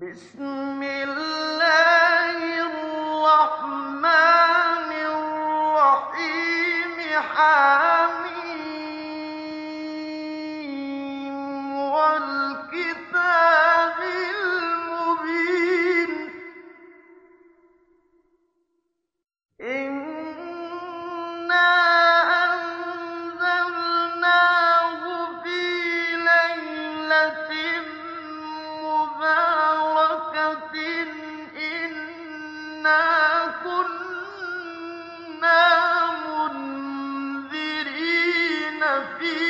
بسم الله كنا منذرين فيه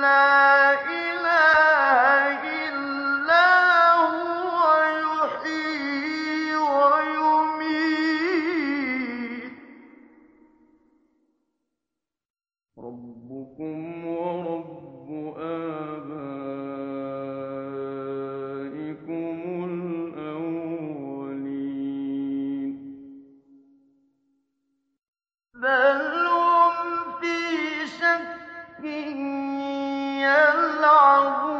إلا يلعبون.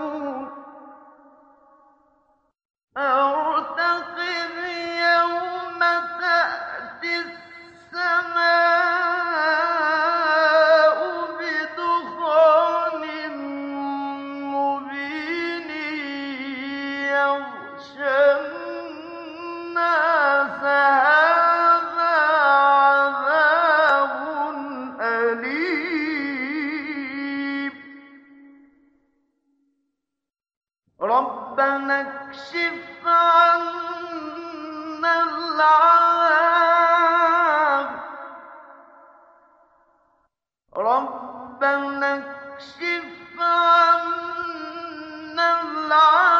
ربنا اكشف عنا العذاب عنا العذاب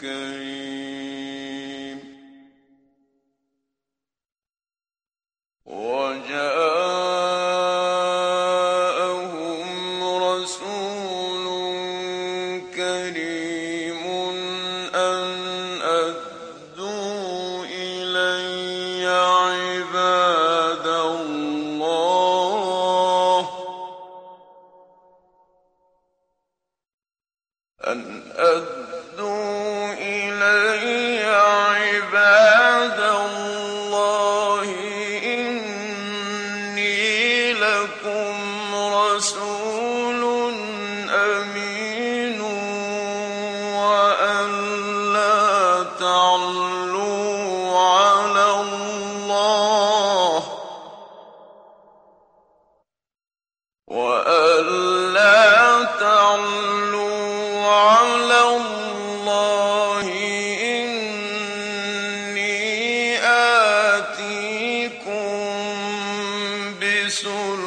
good.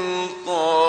بسلطان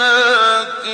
جنات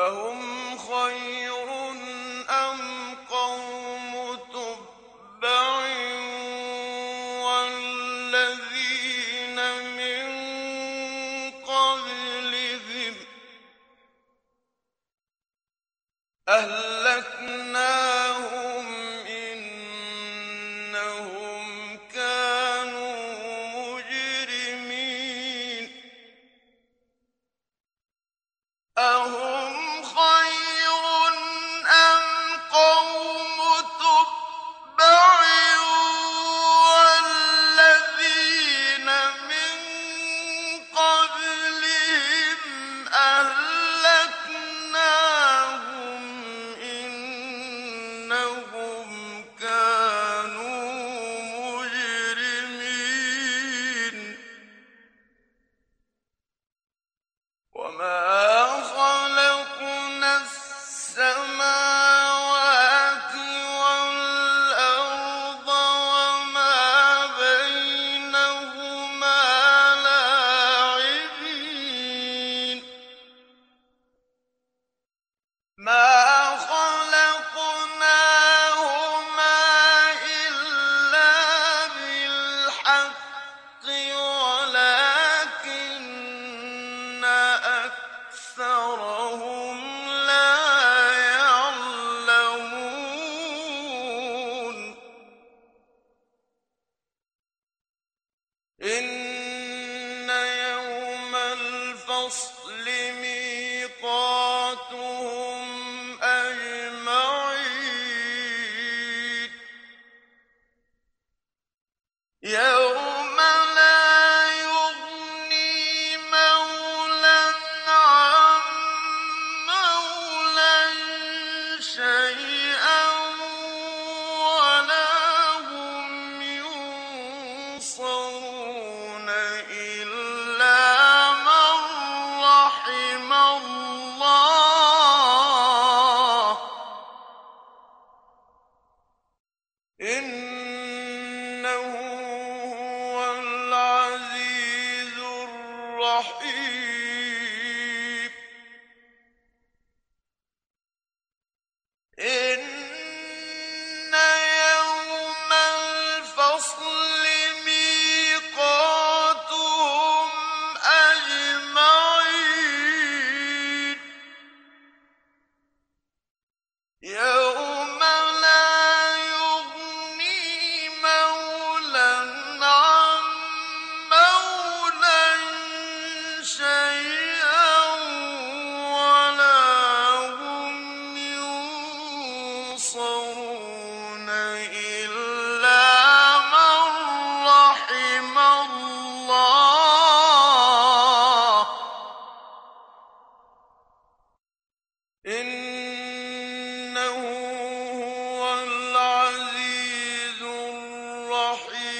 أهم إن يوم الفصل ميقاتهم يوم الرحيم.